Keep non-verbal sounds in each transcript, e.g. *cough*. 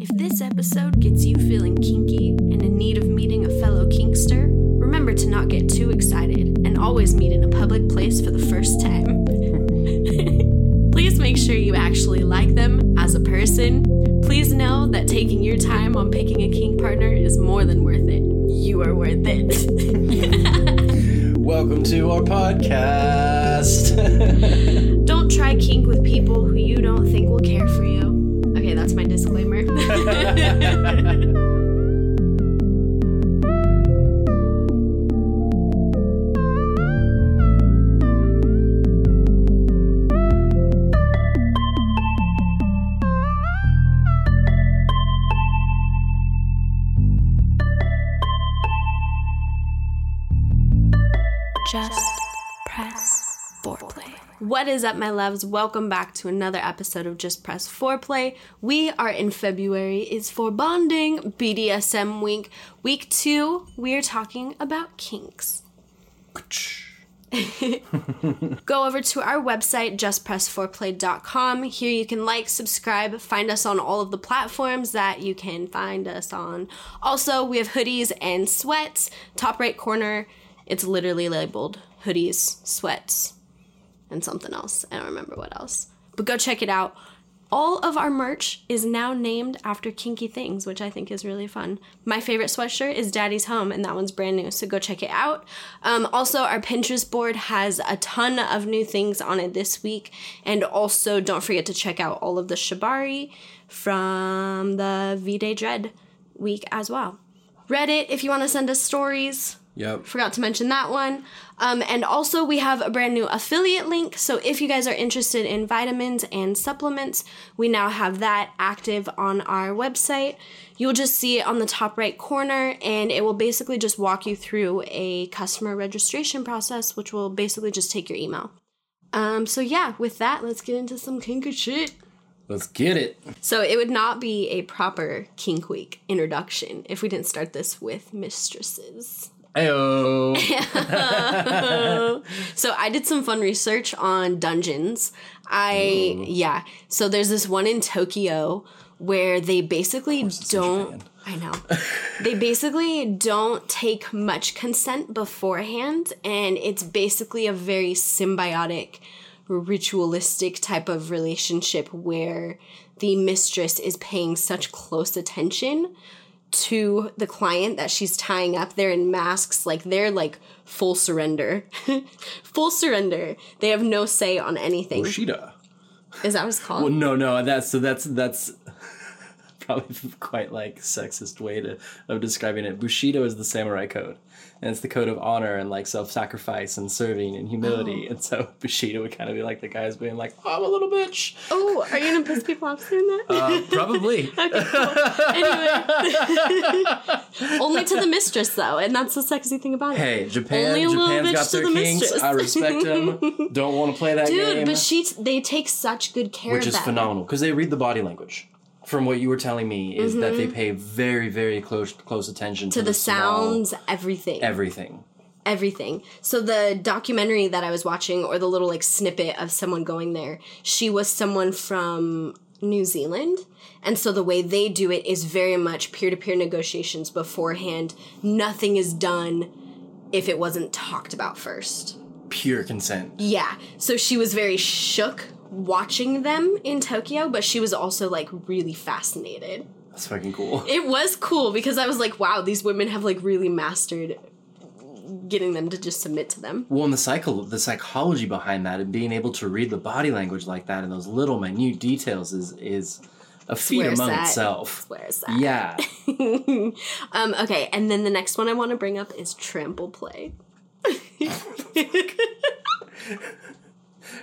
If this episode gets you feeling kinky and in need of meeting a fellow kinkster, remember to not get too excited and always meet in a public place for the first time. *laughs* Please make sure you actually like them as a person. Please know that taking your time on picking a kink partner is more than worth it. You are worth it. *laughs* Welcome to our podcast. don't try kink with people who you don't think will care for you. Okay, that's my disclaimer. Foreplay. *laughs* What is up, my loves? Welcome back to another episode of Just Press Foreplay. We are in February. It's for bonding BDSM week. Week two, we are talking about kinks. *laughs* Go over to our website, justpressforeplay.com. Here you can like, subscribe, find us on all of the platforms that you can find us on. Also, we have hoodies and sweats. Top right corner, it's literally labeled hoodies, sweats, and something else. I don't remember what else. But go check it out. All of our merch is now named after kinky things, which I think is really fun. My favorite sweatshirt is Daddy's Home, and that one's brand new, so go check it out. Um, also, our Pinterest board has a ton of new things on it this week, and also don't forget to check out all of the Shibari from the V Day Dread week as well. Reddit, if you want to send us stories, yep. Forgot to mention that one. Um, and also, we have a brand new affiliate link. So, if you guys are interested in vitamins and supplements, we now have that active on our website. You'll just see it on the top right corner, and it will basically just walk you through a customer registration process, which will basically just take your email. Um, so, yeah, with that, let's get into some kinky shit. Let's get it. So, it would not be a proper Kink Week introduction if we didn't start this with mistresses. Ayo. *laughs* so I did some fun research on dungeons. I Ooh. yeah. So there's this one in Tokyo where they basically don't I know. they basically don't take much consent beforehand and it's basically a very symbiotic ritualistic type of relationship where the mistress is paying such close attention to the client that she's tying up. They're in masks, like they're like full surrender. *laughs* full surrender. They have no say on anything. Bushido. Is that what it's called? Well, no, no. That's so. That's that's *laughs* probably *laughs* quite like sexist way to of describing it. Bushido is the samurai code and it's the code of honor and like self-sacrifice and serving and humility. Oh. And so *laughs* Bushido would kind of be like the guys being like, oh, "I'm a little bitch." Oh, are you gonna piss people off saying that? Uh, probably. *laughs* okay, cool. Anyway, *laughs* only to the mistress though, and that's the sexy thing about it. Hey, Japan, only a Japan's got their the kinks. Mistress. I respect them. Don't want to play that Dude, game. but she they take such good care of which is them. phenomenal because they read the body language from what you were telling me is mm-hmm. that they mm-hmm. pay very very close close attention to, to the, the sounds everything. everything. Everything. So the documentary that i was watching or the little like snippet of someone going there she was someone from new zealand. And so the way they do it is very much peer-to-peer negotiations beforehand. Nothing is done if it wasn't talked about first. Pure consent. Yeah. So she was very shook watching them in Tokyo, but she was also like really fascinated. That's fucking cool. *laughs* It was cool because I was like, wow, these women have like really mastered getting them to just submit to them. Well, and the cycle, the psychology behind that, and being able to read the body language like that and those little minute details is is a feat among that. itself. Swears that. Yeah. *laughs* um, okay, and then the next one I want to bring up is trample play. *laughs*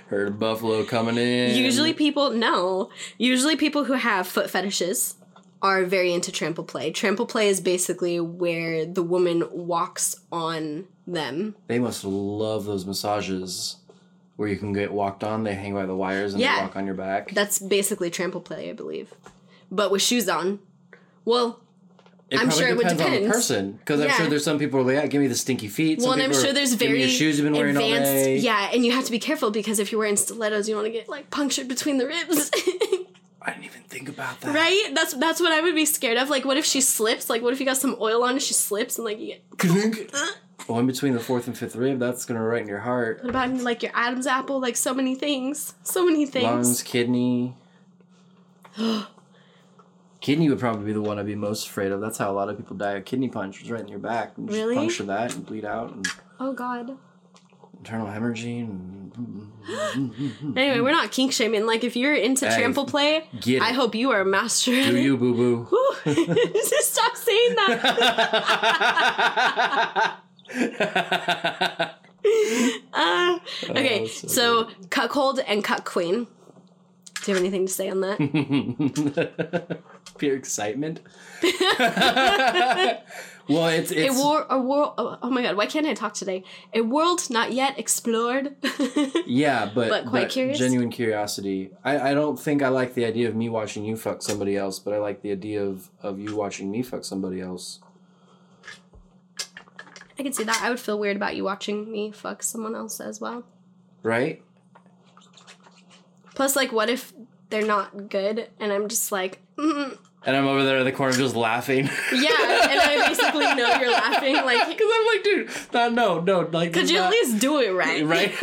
Heard a buffalo coming in. Usually people no. Usually people who have foot fetishes are very into trample play. Trample play is basically where the woman walks on them. They must love those massages where you can get walked on. They hang by the wires and yeah. they walk on your back. That's basically trample play, I believe, but with shoes on. Well, it I'm sure it would depend. on the person because yeah. I'm sure there's some people who are like, yeah, give me the stinky feet. Some well, and I'm sure there's very your shoes you've been wearing advanced, all day. Yeah, and you have to be careful because if you're wearing stilettos, you want to get like punctured between the ribs. *laughs* I didn't even think about that. Right? That's that's what I would be scared of. Like, what if she slips? Like, what if you got some oil on and she slips and like you get. *laughs* well, in between the fourth and fifth rib, that's gonna right in your heart. What about like your Adam's apple? Like so many things, so many things. Lungs, kidney. *gasps* *gasps* kidney would probably be the one I'd be most afraid of. That's how a lot of people die. A kidney punch is right in your back. And just Really? puncture that and bleed out and Oh God. internal hemorrhaging. *laughs* Anyway, we're not kink shaming. Like, if you're into Hey, trample play, it. I hope you are a master. Do you, boo boo? Just stop saying that. *laughs* Uh, okay, Oh, so so, cuckold and cuckquean. Do you have anything to say on that? *laughs* Pure excitement. *laughs* *laughs* well, it's A it's war, a war. Oh, oh my god, why can't I talk today? A world not yet explored. *laughs* yeah, but But quite but curious? Genuine curiosity. I I don't think I like the idea of me watching you fuck somebody else, but I like the idea of of you watching me fuck somebody else. I can see that. I would feel weird about you watching me fuck someone else as well. Right? Plus, like, what if they're not good and I'm just like, mm, And I'm over there in the corner just laughing. yeah, and I basically know you're laughing. Like, Because I'm like, dude, no, no, no. Like, could you is at least do it right? Right? *laughs*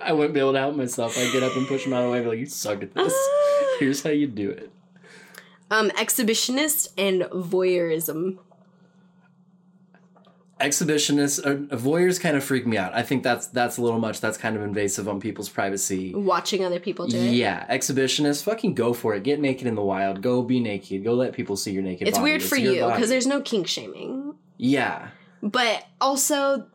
I wouldn't be able to help myself. I'd get up and push him out of the way and be like, you suck at this. Here's how you do it. Um, exhibitionist and voyeurism. Exhibitionists, uh, voyeurs kind of freak me out. I think that's that's a little much. That's kind of invasive on people's privacy. Watching other people do it. Yeah, exhibitionists, fucking go for it. Get naked in the wild. Go be naked. Go let people see your naked It's body. weird for you because there's no kink shaming. Yeah. But also,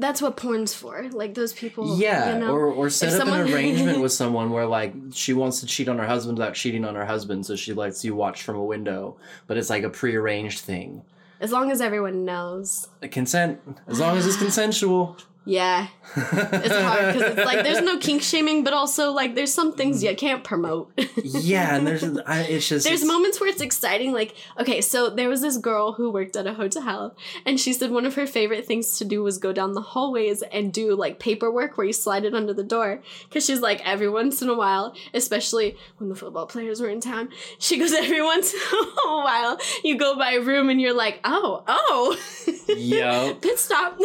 that's what porn's for. Like those people. Yeah, You know? or or set up someone- an *laughs* arrangement with someone where like she wants to cheat on her husband without cheating on her husband, so she lets you watch from a window, but it's like a prearranged thing. As long as everyone knows. Consent, as long as it's consensual. Yeah, it's hard because it's like there's no kink shaming, but also like there's some things you can't promote. *laughs* yeah, and there's I, it's just There's it's- moments where it's exciting. Like, okay, so there was this girl who worked at a hotel, and she said one of her favorite things to do was go down the hallways and do like paperwork where you slide it under the door. Because she's like, every once in a while, especially when the football players were in town, she goes, every once *laughs* in a while, you go by a room and you're like, oh, oh, Yo. *laughs* pit stop.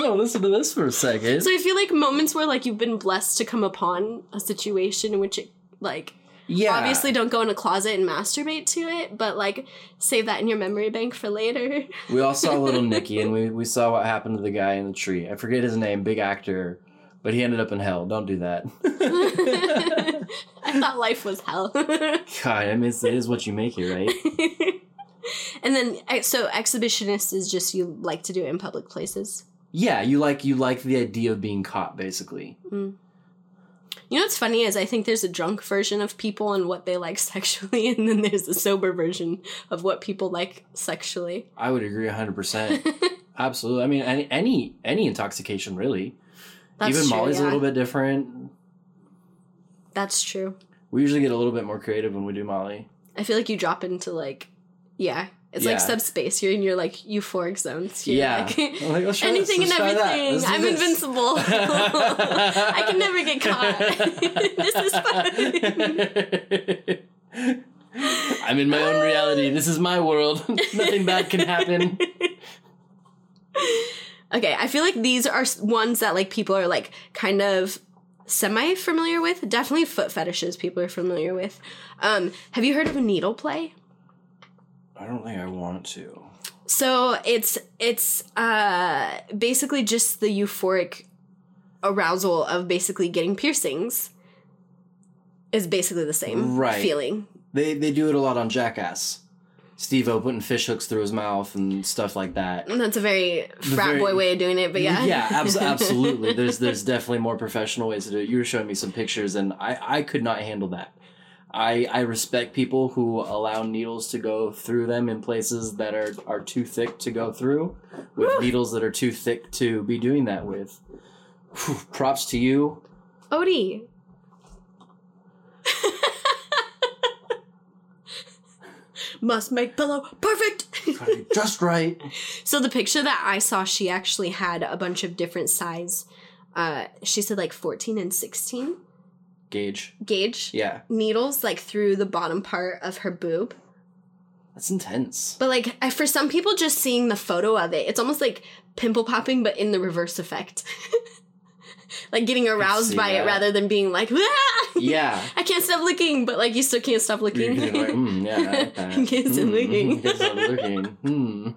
I'm gonna listen to this for a second. so I feel like moments where like you've been blessed to come upon a situation in which it like yeah, obviously don't go in a closet and masturbate to it, but like save that in your memory bank for later. we all saw *laughs* Little Nicky, and we we saw what happened to the guy in the tree. I forget his name, big actor, but he ended up in hell. Don't do that. I thought life was hell. *laughs* God, I mean, it is what you make it, right? *laughs* and then eh, so exhibitionist is just you like to do it in public places. Yeah, you like you like the idea of being caught, basically. Mm. You know what's funny is I think there's a drunk version of people and what they like *laughs* sexually, and then there's a sober version of what people like sexually. I would agree hundred percent. *laughs* Absolutely. I mean, any any any intoxication, really. That's Even true, Molly's yeah. a little bit different. That's true. We usually get a little bit more creative when we do Molly. I feel like you drop into like, yeah, it's like Yeah. subspace. You're in your like euphoric zones. You're yeah. like, like, let's anything and let's try that. everything. I'm this. invincible. *laughs* I can never get caught. *laughs* this is fun. I'm in my own reality. *laughs* This is my world. Nothing bad can happen. Okay, I feel like these are ones that like people are like kind of semi familiar with. Definitely foot fetishes people are familiar with. Um, have you heard of a needle play? I don't think I want to. So it's it's uh basically just the euphoric arousal of basically getting piercings is basically the same Right. feeling. They they do it a lot on Jackass. Steve-O putting fish hooks through his mouth and stuff like that. And that's a very frat very- boy way of doing it, but yeah. Yeah, abs- *laughs* absolutely. There's there's definitely more professional ways to do it. You were showing me some pictures, and I I could not handle that. I I respect people who allow needles to go through them in places that are are too thick to go through, with needles that are too thick to be doing that with. Whew, props to you. Odie. *laughs* Must make pillow perfect. Just right. *laughs* so the picture that I saw, she actually had a bunch of different size. Uh, she said like 14 and 16. Gauge. gauge Yeah, needles like through the bottom part of her boob. that's intense. But like I, for some people, just seeing the photo of it, it's almost like pimple popping, but in the reverse effect. *laughs* like getting aroused by it rather than being like, "Ah!" Yeah. *laughs* I can't stop looking, but like you still can't stop You're looking. like, mm, yeah, I like. *laughs* Can't stop Mm, looking. Can't stop looking. Hmm.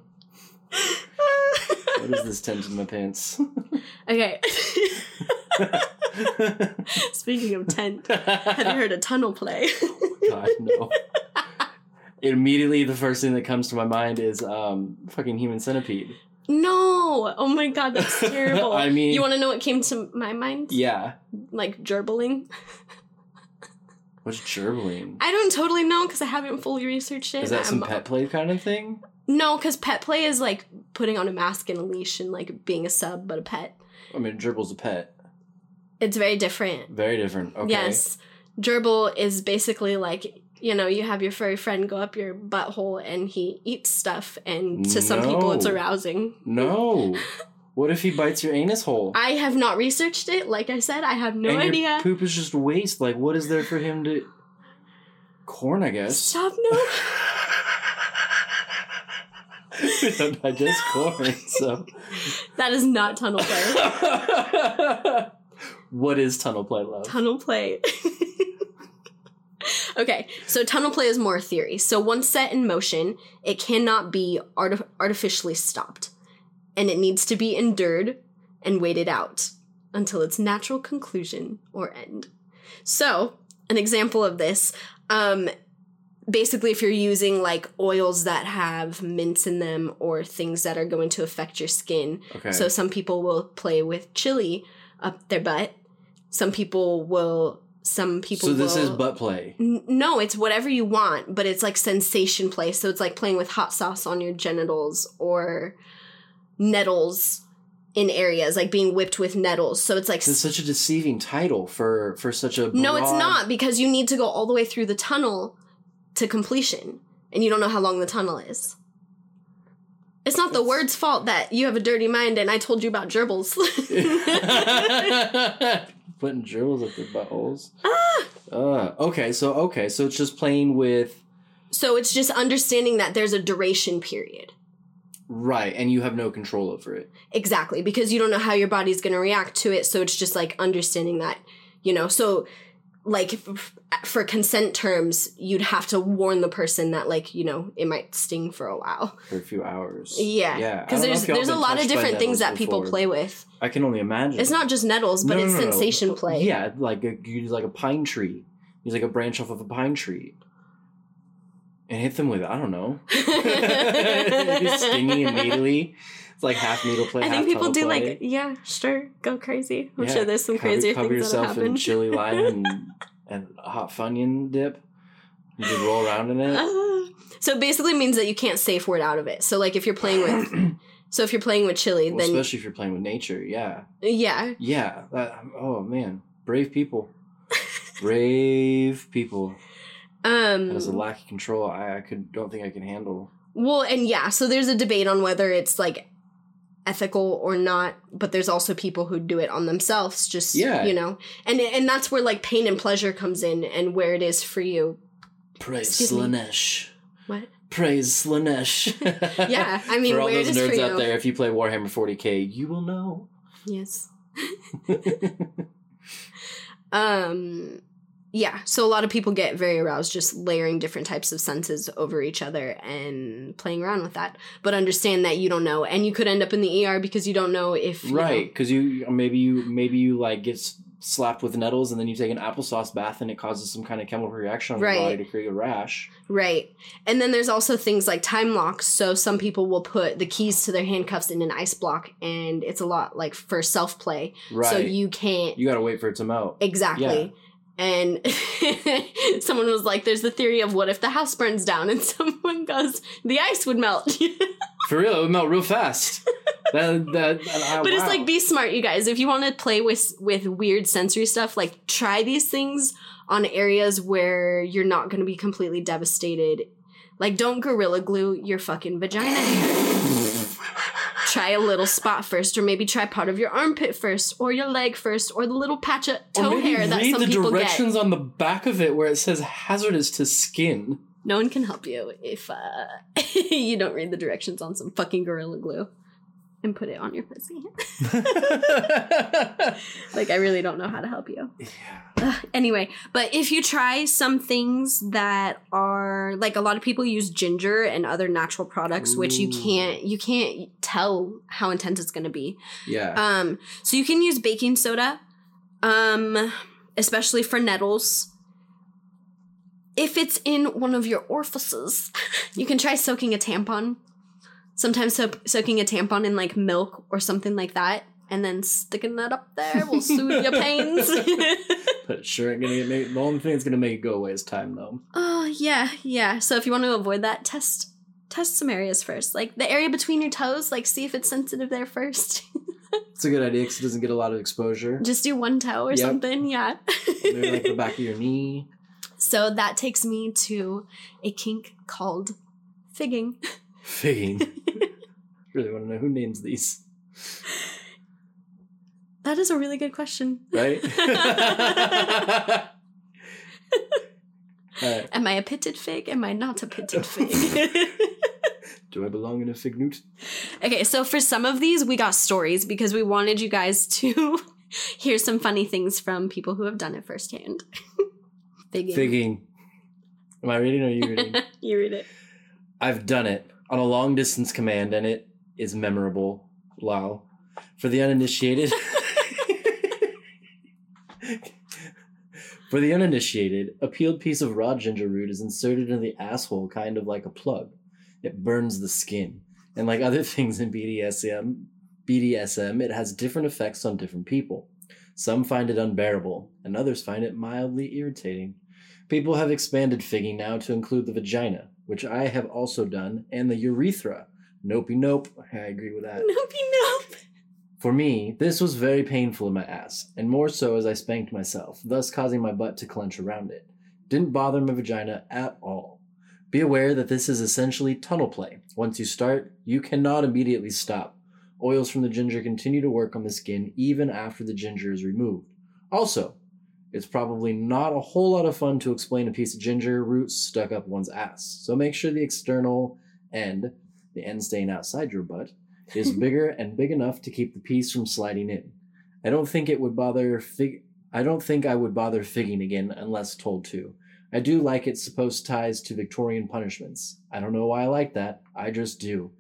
What is this tent in my pants? *laughs* okay. *laughs* Speaking of tent, have you heard of tunnel play? *laughs* God, no. Immediately, the first thing that comes to my mind is um, fucking human centipede. no! Oh my god, that's terrible. I mean- you want to know what came to my mind? Yeah. Like gerbiling. What's gerbiling? I don't totally know because I haven't fully researched it. Is that some I'm- pet play kind of thing? No, because pet play is like putting on a mask and a leash and like being a sub but a pet. I mean, gerbil's a pet. It's very different. Very different. Okay. Yes. Gerbil is basically like, you know, you have your furry friend go up your butthole and he eats stuff, and to some people it's arousing. No. What if he bites your anus hole? I have not researched it. Like I said, I have no and idea. Your poop is just waste. Like, what is there for him to? Corn, I guess. Stop no. *laughs* *laughs* don't digest corn, so. that is not tunnel play. *laughs* what is tunnel play, love? tunnel play. *laughs* okay, so tunnel play is more theory. So once set in motion, it cannot be arti- artificially stopped, and it needs to be endured and waited out until its natural conclusion or end. So, an example of this, um, basically, if you're using like oils that have mints in them or things that are going to affect your skin, Okay. so some people will play with chili up their butt. Some people will. Some people. So this will, is butt play. N- No, it's whatever you want, but it's like sensation play. So it's like playing with hot sauce on your genitals or nettles in areas, like being whipped with nettles. So it's like is such a deceiving title for for such a. no, it's not because you need to go all the way through the tunnel to completion, and you don't know how long the tunnel is. It's not the word's fault that you have a dirty mind, and I told you about gerbils. *laughs* Putting gerbils up their buttholes. Ah! Uh, okay, so okay, so it's just playing with so it's just understanding that there's a duration period. right, and you have no control over it. Exactly, because you don't know how your body's going to react to it. So it's just like understanding that, you know, so like for consent terms, you'd have to warn the person that, like, you know, it might sting for a while. for a few hours. Yeah. yeah. Because I don't know there's there's a lot of different things that nettles people play with. I can only imagine. It's not just nettles, but No, it's no, no, sensation play. Yeah, like a, you use like a pine tree. Use like a branch off of a pine tree, and hit them with I don't know. It's stingy and needly. It's like half needle play. I think people do play. like, yeah, sure, go crazy. I'm Yeah, sure there's some cover, crazier cover things yourself in chili *laughs* lime and, and hot funyun dip. You can roll around in it. Ah. so it basically means that you can't safe word out of it. So like if you're playing with, *clears throat* so if you're playing with chili, Well, then especially if you're playing with nature. Yeah, yeah, yeah. That, oh man, brave people. Brave people. um, is a lack of control. I, I could don't think I can handle. Well, and yeah, so there's a debate on whether it's like ethical or not, but there's also people who do it on themselves, just Yeah. you know, and and that's where like pain and pleasure comes in, and where it is for you. Praise Excuse me. Slaanesh. What? Praise Slaanesh. *laughs* Yeah, I mean, for all those nerds out there, if you play Warhammer 40k, you will know. Yes. *laughs* Um. Yeah, so a lot of people get very aroused just layering different types of senses over each other and playing around with that. But understand that you don't know, and you could end up in the ER because you don't know if right, because you maybe you maybe you like get slapped with nettles, and then you take an applesauce bath, and it causes some kind of chemical reaction on Right. your body to create a rash. Right. And then there's also things like time locks. So some people will put the keys to their handcuffs in an ice block and it's a lot like for self play. Right. So you can't you got to wait for it to melt. exactly. And *laughs* someone was like, there's the theory of what if the house burns down *laughs* and someone goes, the ice would melt. *laughs* For real, it would melt real fast. that, that, that- ah, but it's like be smart, you guys. If you want to play with with weird sensory stuff, like try these things on areas where you're not going to be completely devastated. Like don't gorilla glue your fucking vagina hair. Try a little spot first, or maybe try part of your armpit first, or your leg first, or the little patch of toe hair that some read some the directions on the back of it where it says hazardous to skin. No one can help you if uh, *laughs* you don't read the directions on some fucking gorilla glue and put it on your pussy. *laughs* *laughs* like I really don't know how to help you. yeah. Anyway, but if you try some things that are like a lot of people use ginger and other natural products, which you can't you can't tell how intense it's going to be. Yeah. Um, so you can use baking soda, um, especially for nettles. If it's in one of your orifices, *laughs* you can try soaking a tampon. Sometimes so- soaking a tampon in like milk or something like that, and then sticking that up there will soothe your pains. *laughs* but sure ain't gonna get make, the only thing that's gonna make it go away is time though. Oh yeah, yeah. So if you want to avoid that, test test some areas first, like the area between your toes. Like see if it's sensitive there first. *laughs* It's a good idea because it doesn't get a lot of exposure. Just do one toe or Yep. something. Yeah. Maybe like the back of your *laughs* knee. So that takes me to a kink called figging. Figging. *laughs* really want to know who names these, That is a really good question. right? *laughs* *laughs* Alright. Am I a pitted fig? Am I not a pitted fig? Do I belong in a fig newt? okay, so for some of these, we got stories because we wanted you guys to hear some funny things from people who have done it firsthand. Figging. Figging. Am I reading or are you reading? You read it. I've done it on a long distance command and it is memorable. Wow. For the uninitiated. For the uninitiated, a peeled piece of raw ginger root is inserted into the asshole kind of like a plug. It burns the skin. And like other *laughs* things in BDSM, BDSM, it has different effects on different people. Some find it unbearable, and others find it mildly irritating. People have expanded figging now to include the vagina, which I have also done, and the urethra. Nopey nope. I agree with that. *laughs* Nope, nope. For me, this was very painful in my ass, and more so as I spanked myself, thus causing my butt to clench around it. Didn't bother my vagina at all. Be aware that this is essentially tunnel play. Once you start, you cannot immediately stop. Oils from the ginger continue to work on the skin even after the ginger is removed. Also, it's probably not a whole lot of fun to explain a piece of ginger root stuck up one's ass, so make sure the external end, the end staying outside your butt, is *laughs* bigger and big enough to keep the piece from sliding in. I don't think it would bother fig. I don't think I would bother figging again unless told to. I do like its supposed ties to Victorian punishments. I don't know why I like that. I just do.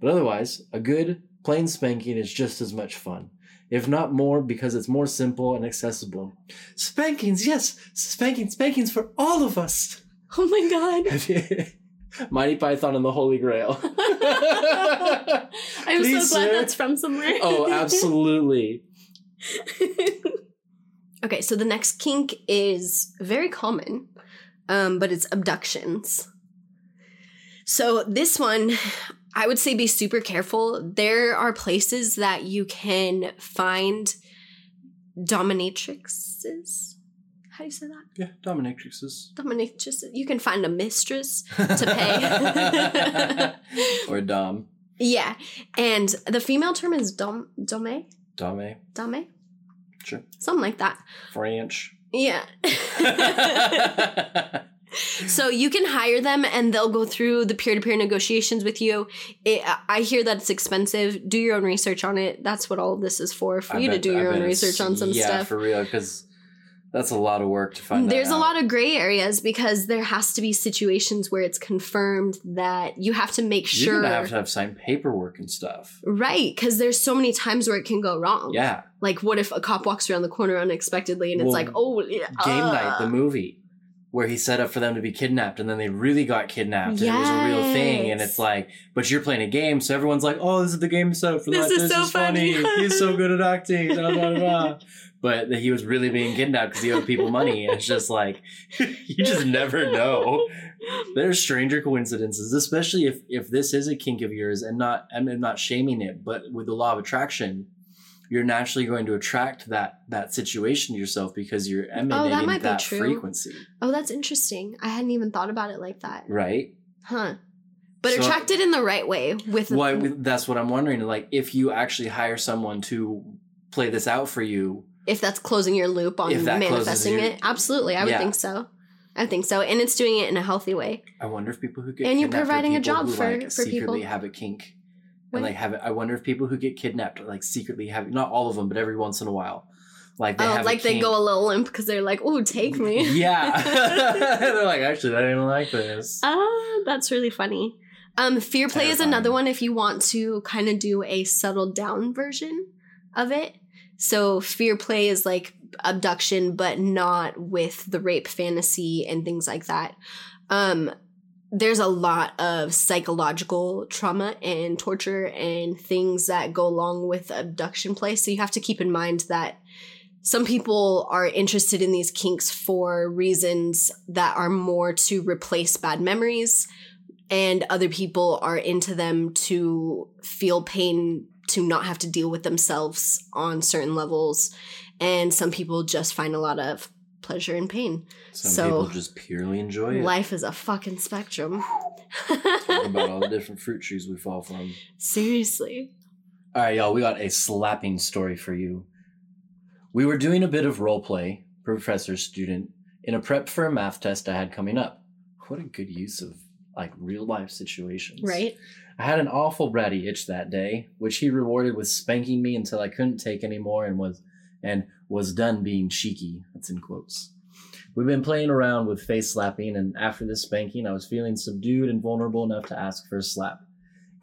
But otherwise, a good plain spanking is just as much fun, if not more, because it's more simple and accessible. Spankings, yes, spanking, spankings for all of us. Oh my god. *laughs* Monty Python and the Holy Grail. *laughs* I'm Please, so glad sir. that's from somewhere. oh, absolutely. *laughs* okay, so the next kink is very common, um, but it's abductions. So this one, I would say be super careful. There are places that you can find dominatrixes. How do you say that? Yeah, dominatrixes. Dominatrixes. You can find a mistress *laughs* to pay. *laughs* or dom. yeah, and the female term is dom dome Dame. dame Sure. something like that. French. Yeah. *laughs* so you can hire them and they'll go through the peer-to-peer negotiations with you. It, i hear that it's expensive. Do your own research on it. That's what all this is for for I you to bet- do I your own research on some stuff. yeah, stuff. for real, because that's a lot of work to find. there's a lot of gray areas because there has to be situations where it's confirmed that you have to make sure gonna have to have signed paperwork and stuff. right because there's so many times where it can go wrong. Yeah, like what if a cop walks around the corner unexpectedly and it's like oh Game Night, uh, the movie, where he set up for them to be kidnapped, and then they really got kidnapped, and it was a real thing. And it's like, but you're playing a game, so everyone's like, "Oh, this is the game set up for This that. is This so is funny. funny." *laughs* He's so *laughs* good at acting." Da, da, da. But he was really being kidnapped because he owed people money, and it's just like *laughs* you just never know. There's stranger coincidences, especially if if this is a kink of yours, and not I'm not shaming it, but with the law of attraction, you're naturally going to attract that that situation to yourself because you're oh, emanating might be that true. frequency, Oh, that's interesting. I hadn't even thought about it like that. right? Huh. but So- attracted in the right way with Why? That's what I'm wondering. Like, if you actually hire someone to play this out for you, if that's closing your loop on that manifesting your- it. Absolutely, I would Yeah. think so. I think so, and it's doing it in a healthy way. I wonder if people who get And you're providing a job for- like, for secretly people. have a kink. And like have it. I wonder if people who get kidnapped like secretly have not all of them, but every once in a while, like they oh, like they go a little limp because they're like, "Ooh, take me." Yeah, *laughs* *laughs* they're like actually I didn't like this. Ah, that's really funny. Um, fear play is another one if you want to kind of do a settled down version of it. So fear play is like abduction, but not with the rape fantasy and things like that. Um, there's a lot of psychological trauma and torture and things that go along with abduction play. So you have to keep in mind that some people are interested in these kinks for reasons that are more to replace bad memories and other people are into them to feel pain to not have to deal with themselves on certain levels and some people just find a lot of pleasure and pain Some so- people just purely enjoy it. life is a fucking spectrum Talk *laughs* about all the different fruit trees we fall from. seriously All right, y'all, we got a slapping story for you. We were doing a bit of role play, professor student, in a prep for a math test I had coming up. What a good use of like real life situations. right I had an awful bratty itch that day, which he rewarded with spanking me until I couldn't take anymore and was and was done being cheeky. That's in quotes. We've been playing around with face slapping, and after this spanking, I was feeling subdued and vulnerable enough to ask for a slap.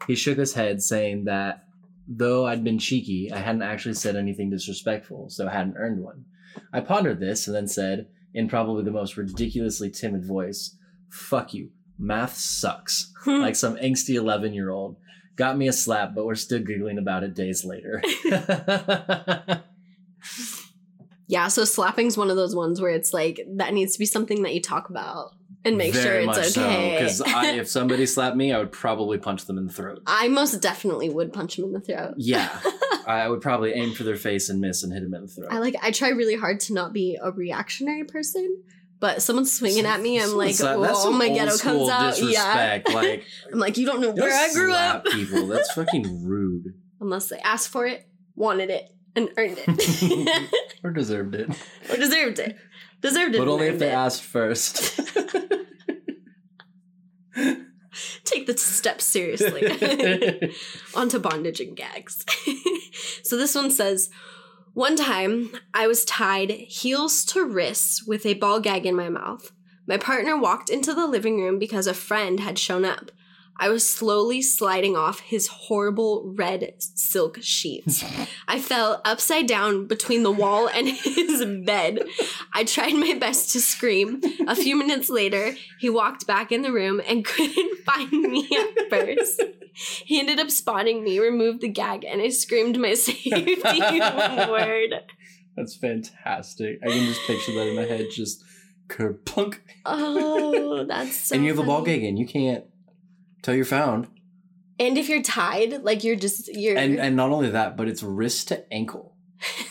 He shook his head, saying that though I'd been cheeky, I hadn't actually said anything disrespectful, so I hadn't earned one. I pondered this and then said, in probably the most ridiculously timid voice, Fuck you. Math sucks hmm. like some angsty 11 year old. Got me a slap, but we're still giggling about it days later. *laughs* *laughs* yeah so slapping's one of those ones where it's like that needs to be something that you talk about and make sure Very it's much okay Because if *laughs* somebody slapped me, I would probably punch them in the throat. I most definitely would punch them in the throat. Yeah, *laughs* I would probably aim for their face and miss and hit them in the throat. I like I try really hard to not be a reactionary person, but someone's swinging at me, I'm like, So oh, my ghetto comes out. Yeah. *laughs* Like I'm like, you don't know where don't I grew slap up. people. That's fucking rude. Unless they asked for it, wanted it, and earned it. *laughs* or deserved it, or deserved it. Deserved it. but only if they it. asked first. *laughs* Take the steps seriously. *laughs* onto bondage and gags. so this one says One time, I was tied heels to wrists with a ball gag in my mouth. My partner walked into the living room because a friend had shown up. I was slowly sliding off his horrible red silk sheets. *laughs* I fell upside down between the wall and *laughs* his bed. I tried my best to scream. A few minutes later, he walked back in the room and *laughs* couldn't find me at first. He ended up spotting me, removed the gag, and I screamed my safety word. That's fantastic. I can just picture that in my head, just kerplunk. Oh, that's so and you have a ball funny. gag in. You can't tell you're found. And if you're tied, like you're just you're And and not only that, but it's wrist to ankle.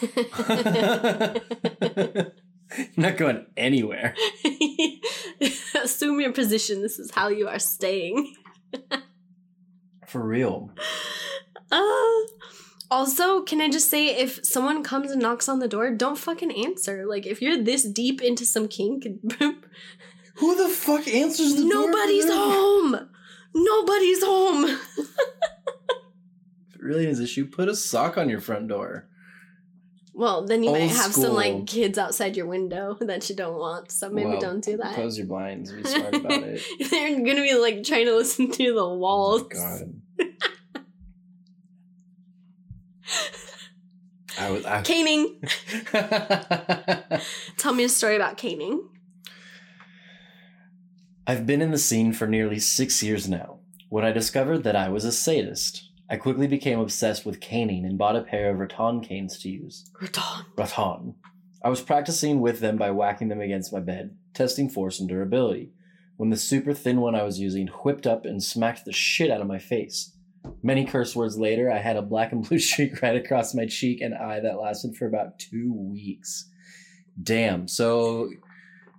*laughs* you're not going anywhere. *laughs* assume your position. This is how you are staying. *laughs* For real. Uh, also, can I just say if someone comes and knocks on the door, don't fucking answer. Like if you're this deep into some kink, Who the fuck answers the door? nobody's home. Nobody's home. If it really is an issue, put a sock on your front door. Well, then you Old might have some like kids outside your window *laughs* that you don't want. So maybe Well, don't do that. Close your blinds. Be *laughs* smart about it. *laughs* They're gonna be like trying to listen through the oh walls. Oh God. I was. I, Caning. Tell me a story about caning. I've been in the scene for nearly six years now. When I discovered that I was a sadist, I quickly became obsessed with caning and bought a pair of rattan canes to use. Raton. Rattan. I was practicing with them by whacking them against my bed, testing force and durability, when the super thin one I was using whipped up and smacked the shit out of my face. Many curse words later, I had a black and blue *laughs* streak right across my cheek and eye that lasted for about two weeks. Damn. So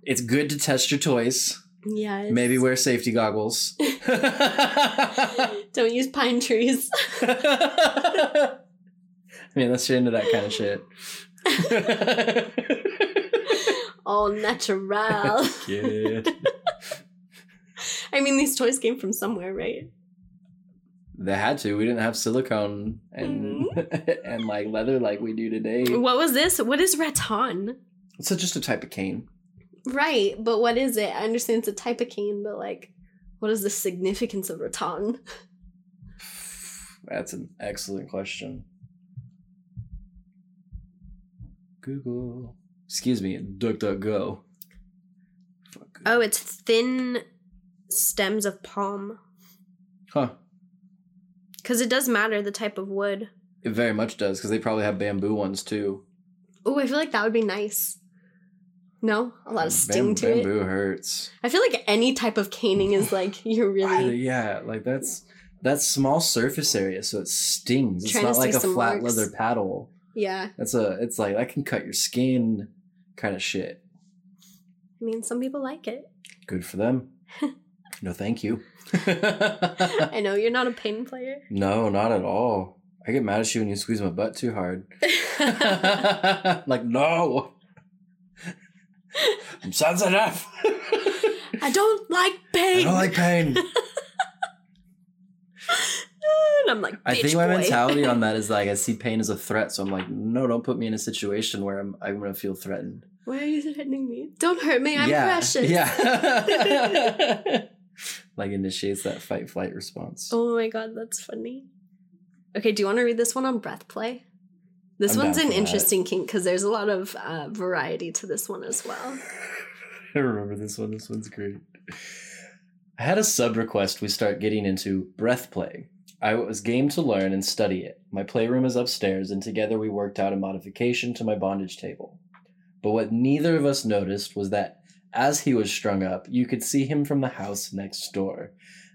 it's good to test your toys Yes. Maybe wear safety goggles. *laughs* *laughs* Don't use pine trees. I mean, unless you're into that kind of shit. *laughs* All natural. Kid. I mean, these toys came from somewhere, right? They had to. We didn't have silicone and mm-hmm. and like leather like we do today. What was this? What is rattan? It's just a type of cane. Right, but what is it? I understand it's a type of cane, but like, what is the significance of rattan? That's an excellent question. Google. Excuse me, DuckDuckGo. Fuck Oh, it's thin stems of palm. Huh. Because it does matter the type of wood. It very much does, because they probably have bamboo ones too. Oh, I feel like that would be nice. No? A lot of sting Bam- to it. Bamboo hurts. I feel like any type of caning is like, *laughs* you're really. yeah, like that's that's small surface area, so it stings. It's not like a flat marks. leather paddle. Yeah. That's a. It's like that can cut your skin, kind of shit. I mean, some people like it. Good for them. *laughs* no, thank you. *laughs* I know you're not a pain player. no, not at all. I get mad at you when you squeeze my butt too hard. like no, *laughs* I'm sensitive. I don't like pain. I don't like pain. *laughs* and I'm like, I think my boy." mentality on *laughs* that is like I see pain as a threat, so I'm like, no, don't put me in a situation where I'm I'm gonna feel threatened. Why are you threatening me? Don't hurt me. I'm yeah, precious. Yeah. like initiates that fight flight response. oh my god, that's funny. Okay, do you want to read this one on breath play? This I'm one's an for that. interesting kink because there's a lot of uh, variety to this one as well. *laughs* I remember this one. This one's great. I had a sub request we start getting into breath play. I was game to learn and study it. My playroom is upstairs, and together we worked out a modification to my bondage table. But what neither of us noticed was that as he was strung up, you could see him from the house next door.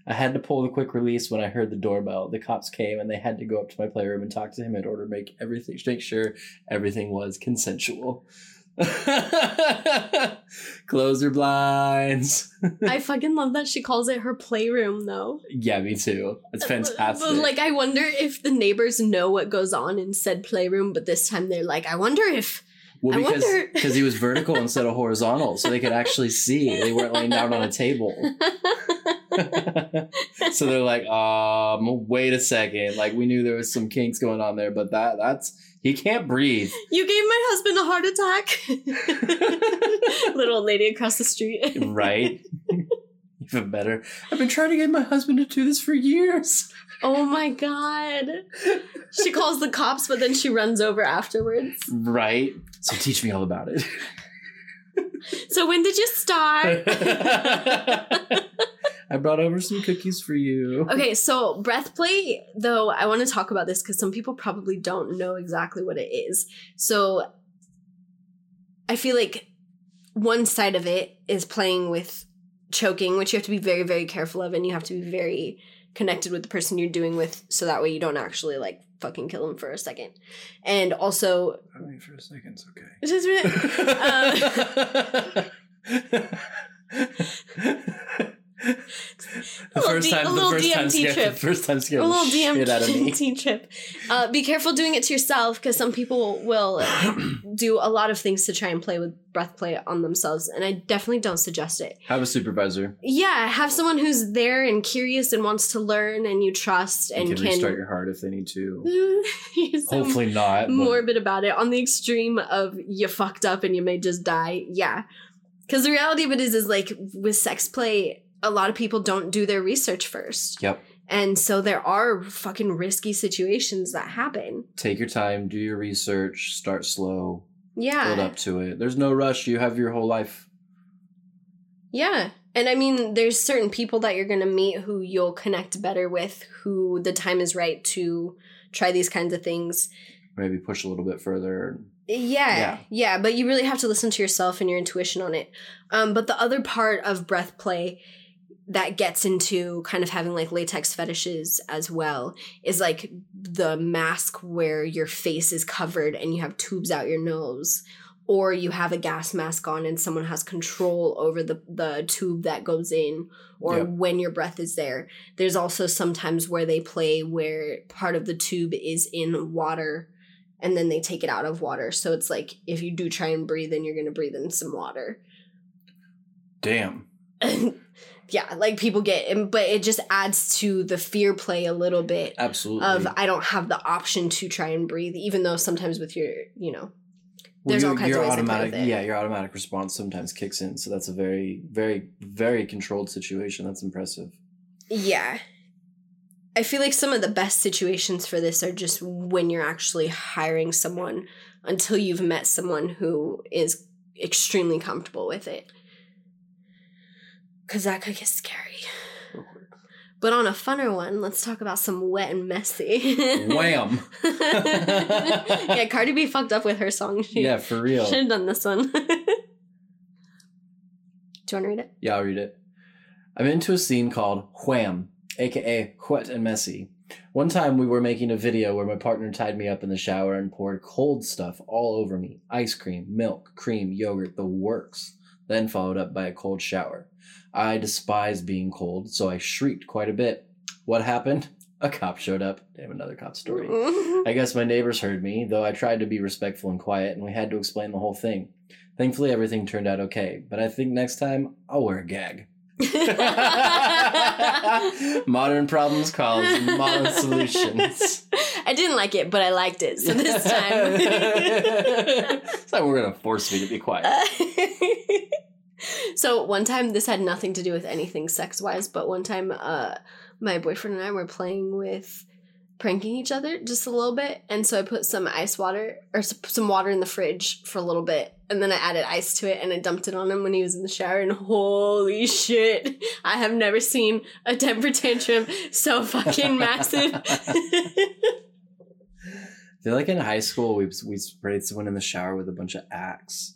I had to pull the quick release when I heard the doorbell. The cops came and they had to go up to my playroom and talk to him in order to make everything make sure everything was consensual. *laughs* Close your blinds. *laughs* I fucking love that she calls it her playroom though. yeah, me too. It's But- fantastic. But like I wonder if the neighbors know what goes on in said playroom, but this time they're like, I wonder if well, because because he was vertical instead of horizontal, so they could actually see. They weren't laying down on a table. *laughs* so they're like, um, wait a second. Like we knew there was some kinks going on there, but that that's he can't breathe. You gave my husband a heart attack. *laughs* *laughs* Little old lady across the street. Right? Even better. I've been trying to get my husband to do this for years. Oh my god. She calls the cops, but then she runs over afterwards. Right? So teach me all about it. So when did you start? *laughs* I brought over some cookies for you. okay, so breath play, though, I want to talk about this because some people probably don't know exactly what it is. So I feel like one side of it is playing with choking, which you have to be very, very careful of, and you have to be very connected with the person you're doing with so that way you don't actually like fucking kill them for a second. And also I mean, for a second, it's okay. it's *laughs* just um, *laughs* *laughs* the first time, a the little first time DMT scared, trip. the first time scared a little the shit out of me. DMT *laughs* trip. Uh, be careful doing it to yourself because some people will *clears throat* do a lot of things to try and play with breath play on themselves, and I definitely don't suggest it. Have a supervisor. Yeah, have someone who's there and curious and wants to learn and you trust And can, can. restart your heart if they need to. *laughs* So Hopefully not. but- morbid about it on the extreme of you fucked up and you may just die. Yeah. Because the reality of it is, is like with sex play, a lot of people don't do their research first. Yep. And so there are fucking risky situations that happen. Take your time, do your research, start slow, Yeah. build up to it. There's no rush. You have your whole life. Yeah. And I mean, there's certain people that you're going to meet who you'll connect better with, who the time is right to try these kinds of things. Maybe push a little bit further. Yeah, Yeah. yeah, but you really have to listen to yourself and your intuition on it. Um, but the other part of breath play that gets into kind of having like latex fetishes as well is like the mask where your face is covered and you have tubes out your nose or you have a gas mask on and someone has control over the the tube that goes in or Yep. when your breath is there. There's also sometimes where they play where part of the tube is in water and then they take it out of water. So it's like if you do try and breathe in, you're going to breathe in some water. Damn. *laughs* yeah, like people get, but it just adds to the fear play a little bit Absolutely. of I don't have the option to try and breathe, even though sometimes with your, you know, there's all kinds of your ways they play automatic, with it. yeah, your automatic response sometimes kicks in. So that's a very, very, very controlled situation. That's impressive. yeah. I feel like some of the best situations for this are just when you're actually hiring someone until you've met someone who is extremely comfortable with it. Because that could get scary. But on a funner one, let's talk about some wet and messy. *laughs* WAM! yeah, Cardi B fucked up with her song. She Yeah, for real. should have done this one. *laughs* Do you want to read it? Yeah, I'll read it. I'm into a scene called WAM, aka Wet and Messy. One time we were making a video where my partner tied me up in the shower and poured cold stuff all over me ice cream, milk, cream, yogurt, the works. Then followed up by a cold shower. I despise being cold, so I shrieked quite a bit. What happened? A cop showed up. Damn, another cop story. *laughs* I guess my neighbors heard me, though I tried to be respectful and quiet, and we had to explain the whole thing. Thankfully, everything turned out okay, but I think next time I'll wear a gag. *laughs* modern problems cause modern solutions. I didn't like it, but I liked it. So this time. *laughs* it's like we're gonna force me to be quiet. So one time this had nothing to do with anything sex wise, but one time uh my boyfriend and I were playing with pranking each other just a little bit, and so I put some ice water or some water in the fridge for a little bit, and then I added ice to it and I dumped it on him when he was in the shower, and holy shit, I have never seen a temper tantrum so fucking massive. *laughs* I feel like in high school we we sprayed someone in the shower with a bunch of axe.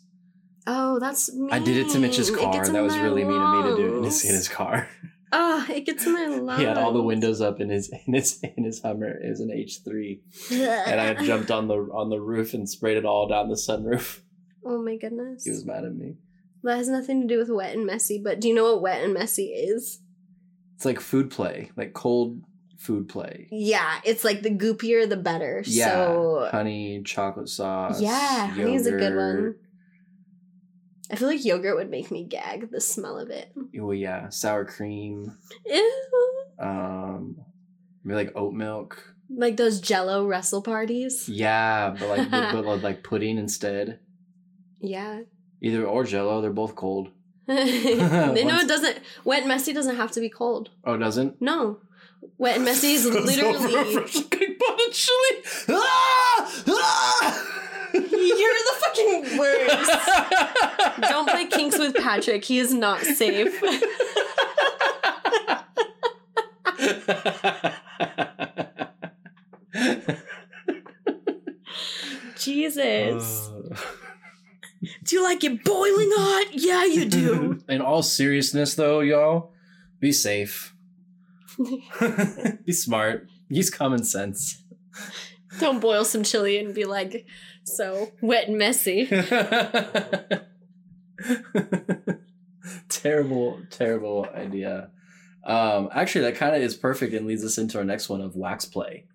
Oh, that's mean. I did it to Mitch's car. That was really mean of me to do in his, in his car. Oh, *laughs* it gets in my lungs. He had all the windows up in his in his in his Hummer. It was an H three, and I *laughs* jumped on the on the roof and sprayed it all down the sunroof. Oh my goodness. He was mad at me. That has nothing to do with wet and messy, but do you know what wet and messy is? It's like food play, like cold food play. Yeah, it's like the goopier the better. Yeah, So honey, chocolate sauce. yeah, yogurt. honey's a good one. I feel like yogurt would make me gag the smell of it. Oh yeah, sour cream. Ew. *laughs* Um, maybe like oat milk. Like those jello wrestle parties. Yeah, but like but, but *laughs* like pudding instead. Yeah. Either or Jello. They're both cold. *laughs* they know it doesn't wet and messy doesn't have to be cold. Oh, it doesn't. No. Wet and messy is literally chili. Ah! Ah! You're the fucking worst. *laughs* Don't play kinks with Patrick. He is not safe. Jesus. Uh. *sighs* Do you like it boiling hot? Yeah, you do. *laughs* In all seriousness, though, y'all, be safe. *laughs* be smart. Use common sense. Don't boil some chili and be like so wet and messy. *laughs* terrible, terrible idea. Um, actually, that kind of is perfect and leads us into our next one of wax play.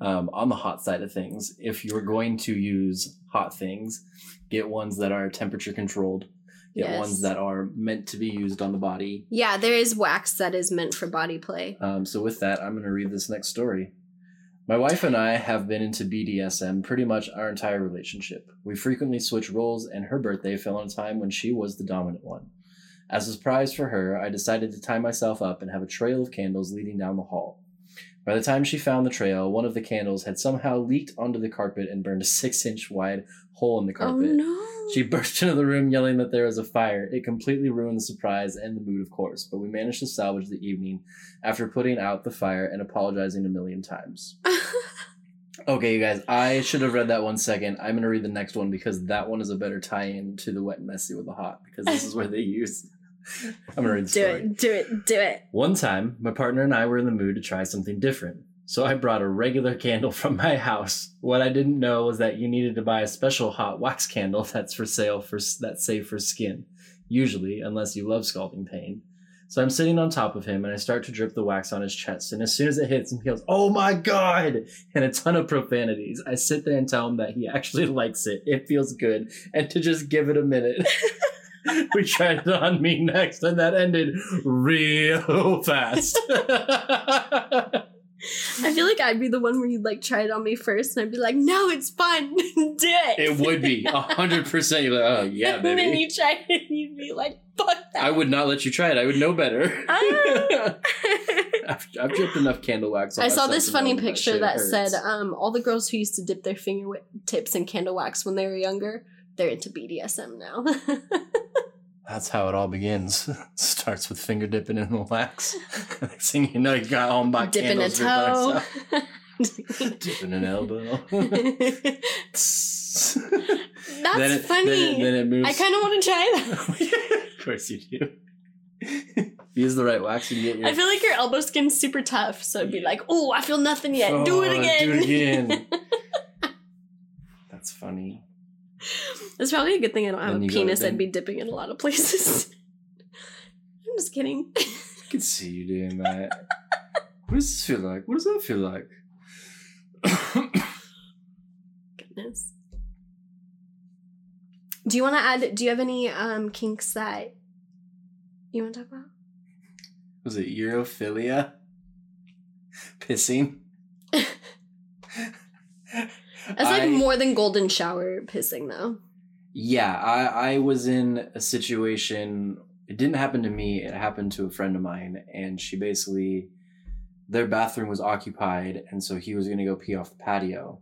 Um, on the hot side of things, if you're going to use hot things, get ones that are temperature controlled. Get Yes. ones that are meant to be used on the body. Yeah, there is wax that is meant for body play. Um, so with that, I'm going to read this next story. My wife and I have been into BDSM pretty much our entire relationship. We frequently switch roles, and her birthday fell on a time when she was the dominant one. As a surprise for her, I decided to tie myself up and have a trail of candles leading down the hall. By the time she found the trail, one of the candles had somehow leaked onto the carpet and burned a six inch wide hole in the oh, carpet. Oh no. She burst into the room yelling that there was a fire. It completely ruined the surprise and the mood, of course, but we managed to salvage the evening after putting out the fire and apologizing a million times. *laughs* Okay, you guys, I should have read that one second. I'm going to read the next one because that one is a better tie in to the wet and messy with the hot because this is where they use. I'm to read the do story. it, do it, do it. One time, my partner and I were in the mood to try something different. So I brought a regular candle from my house. What I didn't know was that you needed to buy a special hot wax candle that's for sale for that's safe for skin, usually unless you love scalding pain. So I'm sitting on top of him and I start to drip the wax on his chest. And as soon as it hits him, he goes, Oh my God! And a ton of profanities. I sit there and tell him that he actually *laughs* likes it. It feels good. And to just give it a minute. *laughs* *laughs* we tried it on me next, and that ended real fast. *laughs* I feel like I'd be the one where you'd like try it on me first, and I'd be like, "No, it's fun, *laughs* do it." it would be a hundred percent. You're like, oh yeah, baby." and then you try it, and you'd be like, "Fuck that." I would not let you try it. I would know better. Ah. I've, I've dripped enough candle wax. On I saw this funny picture shit that said, um, all the girls who used to dip their fingertips in candle wax when they were younger, they're into BDSM now. That's how it all begins. *laughs* Starts with finger dipping in the wax. *laughs* Next thing you know, you got home by Dipping a candles for toe. *laughs* dipping an elbow. That's Then it- funny. Then it, then it moves. I kind of want to try that. of course you do. Use the right wax and get your. I feel like your elbow skin's super tough, so it'd be like, "Oh, I feel nothing yet. do it Oh, again." Do it again. That's funny. It's probably a good thing I don't have a penis. I'd be dipping in a lot of places. *laughs* I'm just kidding. I can see you doing that. what does this feel like? What does that feel like? *coughs* Goodness. Do you want to add? Do you have any um kinks that you want to talk about? Was it urophilia? Pissing? *laughs* It's like I- more than golden shower pissing, though. Yeah, I, I was in a situation. It didn't happen to me. It happened to a friend of mine, and she basically, their bathroom was occupied, and so he was gonna go pee off the patio,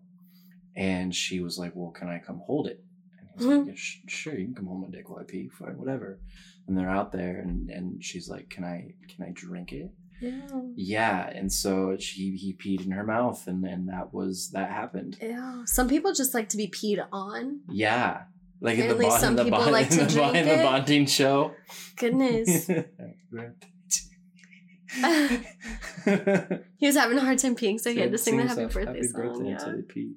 and she was like, "Well, can I come hold it?" And he was like, mm-hmm. yeah, sh- "Sure, you can come hold my dick while I pee, fine, whatever." And they're out there, and and she's like, "Can I can I drink it?" Yeah. Yeah, and so she he peed in her mouth, and and that was that happened. Yeah. Some people just like to be peed on. Yeah. Like in the, Apparently bond, some in the, people bond, like *laughs* to in the, drink in the bonding show. Goodness. *laughs* he was having a hard time peeing, so he had to sing the happy birthday song. Yeah. until they pee.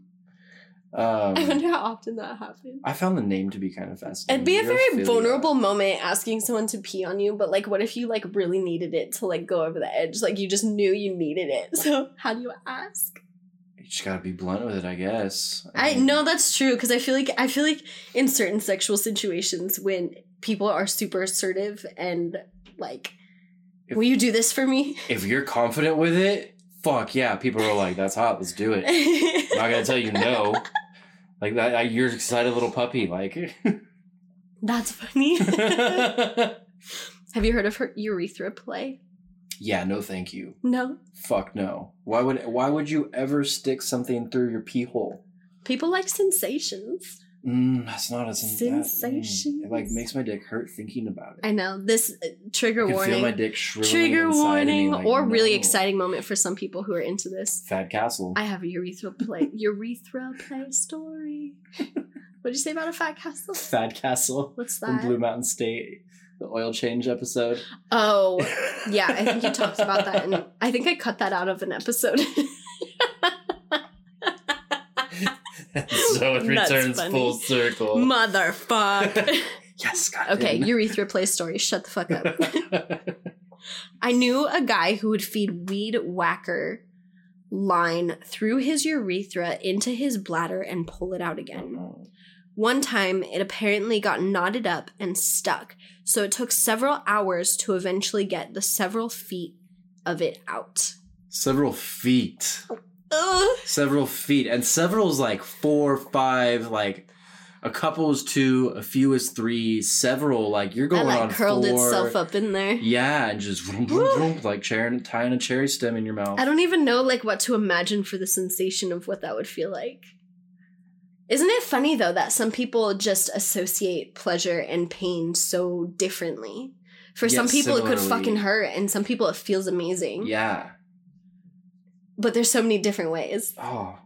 Um, *laughs* I wonder how often that happens. I found the name to be kind of fascinating. It'd be a very vulnerable moment asking someone to pee on you, but like, what if you like really needed it to like go over the edge? Like, you just knew you needed it. So, how do you ask? You just gotta be blunt with it, I guess. I mean, know that's true because I feel like I feel like in certain sexual situations when people are super assertive and like, If- will you do this for me? If you're confident with it, fuck yeah. People are like, "That's hot. Let's do it." I'm not gonna tell you no. Like that, you're excited little puppy. Like, That's funny. *laughs* Have you heard of her urethra play? Yeah, no, thank you. No. Fuck no. Why would Why would you ever stick something through your pee hole? People like sensations. Mm, that's not a sensation. mm, It like makes my dick hurt thinking about it. I know this uh, trigger warning. feel my dick shriveling trigger inside of me, warning like, or really exciting moment for some people who are into this. Thad Castle. I have a urethra play urethra play story. *laughs* What'd you say about a Thad Castle? Thad Castle What's that? from? Blue Mountain State, the oil change episode. Oh, yeah, I think you *laughs* talked about that, and I think I cut that out of an episode. *laughs* so it That's returns funny. full circle. Motherfuck. *laughs* yes, God. okay, urethra play story. Shut the fuck up. I knew a guy who would feed weed whacker line through his urethra into his bladder and pull it out again. Oh, One time, it apparently got knotted up and stuck, so it took several hours to eventually get the several feet of it out. Several feet. Ugh. Several feet. And several is like four, five, like a couple is two, a few is three, several, like you're That going on like curled four. itself up in there. Yeah, and just vroom, vroom, vroom, like chair- tying a cherry stem in your mouth. I don't even know like what to imagine for the sensation of what that would feel like. Isn't it funny though that some people just associate pleasure and pain so differently? For some Yes, people it could fucking hurt and some people it feels amazing. Yeah. But there's so many different ways. Oh.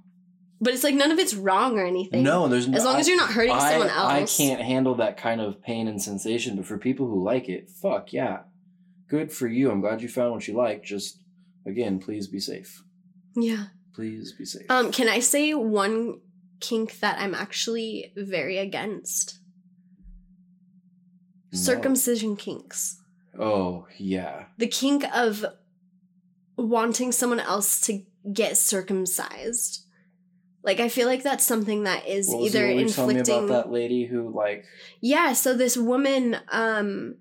But it's like none of it's wrong or anything. No, there's no. As long as you're not hurting I, someone else. I can't handle that kind of pain and sensation, but for people who like it, fuck yeah. Good for you. I'm glad you found what you like. Just, again, please be safe. Yeah. Please be safe. Um, can I say one kink that I'm actually very against? No. Circumcision kinks. Oh yeah. The kink of wanting someone else to get circumcised. Like I feel like that's something that is What either it, what were telling me inflicting about that lady who like Yeah, so this woman, um,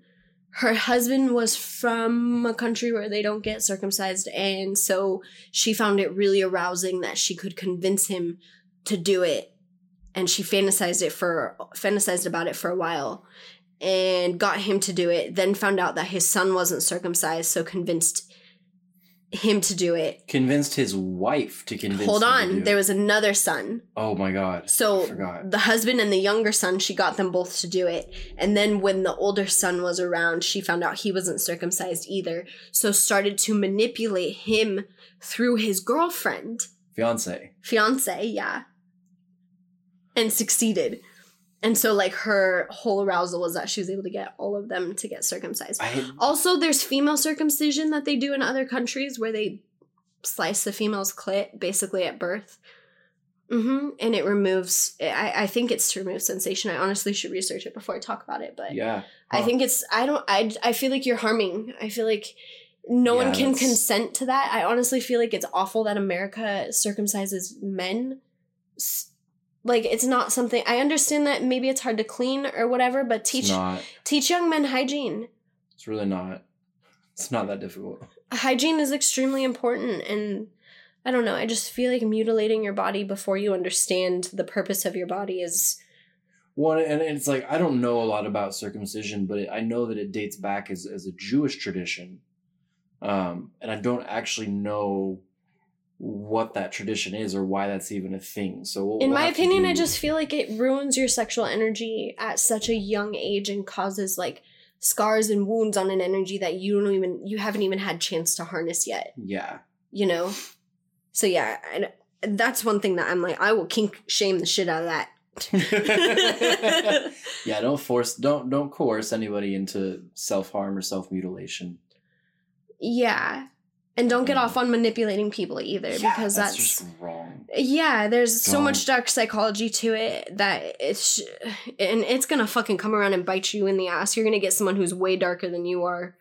her husband was from a country where they don't get circumcised, and so she found it really arousing that she could convince him to do it, and she fantasized it for fantasized about it for a while, and got him to do it. Then found out that his son wasn't circumcised, so convinced him to do it. convinced his wife to convince Hold on, there it. was another son. Oh my god. So the husband and the younger son, she got them both to do it. And then when the older son was around, she found out he wasn't circumcised either. So started to manipulate him through his girlfriend, Fiance. fiance, yeah. And succeeded. And so like her whole arousal was that she was able to get all of them to get circumcised. I Also, there's female circumcision that they do in other countries where they slice the female's clit basically at birth. hmm And it removes, I, I think it's to remove sensation. I honestly should research it before I talk about it, but yeah. I think it's, I don't, I, I feel like you're harming. I feel like no Yeah, one can that's- consent to that. I honestly feel like it's awful that America circumcises men. S- Like it's not something I understand that maybe it's hard to clean or whatever, but teach teach young men hygiene. It's really not. It's not that difficult. hygiene is extremely important and i don't know i just feel like mutilating your body before you understand the purpose of your body is One and it's like I don't know a lot about circumcision, but I know that it dates back as as a Jewish tradition, um, and I don't actually know what that tradition is or why that's even a thing. So we'll, in we'll my opinion i just feel like it ruins your sexual energy at such a young age and causes like scars and wounds on an energy that you don't even you haven't even had chance to harness yet yeah. you know so yeah I, that's one thing that i'm like i will kink shame the shit out of that *laughs* yeah, don't force don't don't coerce anybody into self harm or self mutilation. yeah and don't get Mm. off on manipulating people either because that's, just wrong. yeah there's so Don't. much dark psychology to it that it's and it's gonna fucking come around and bite you in the ass you're gonna get someone who's way darker than you are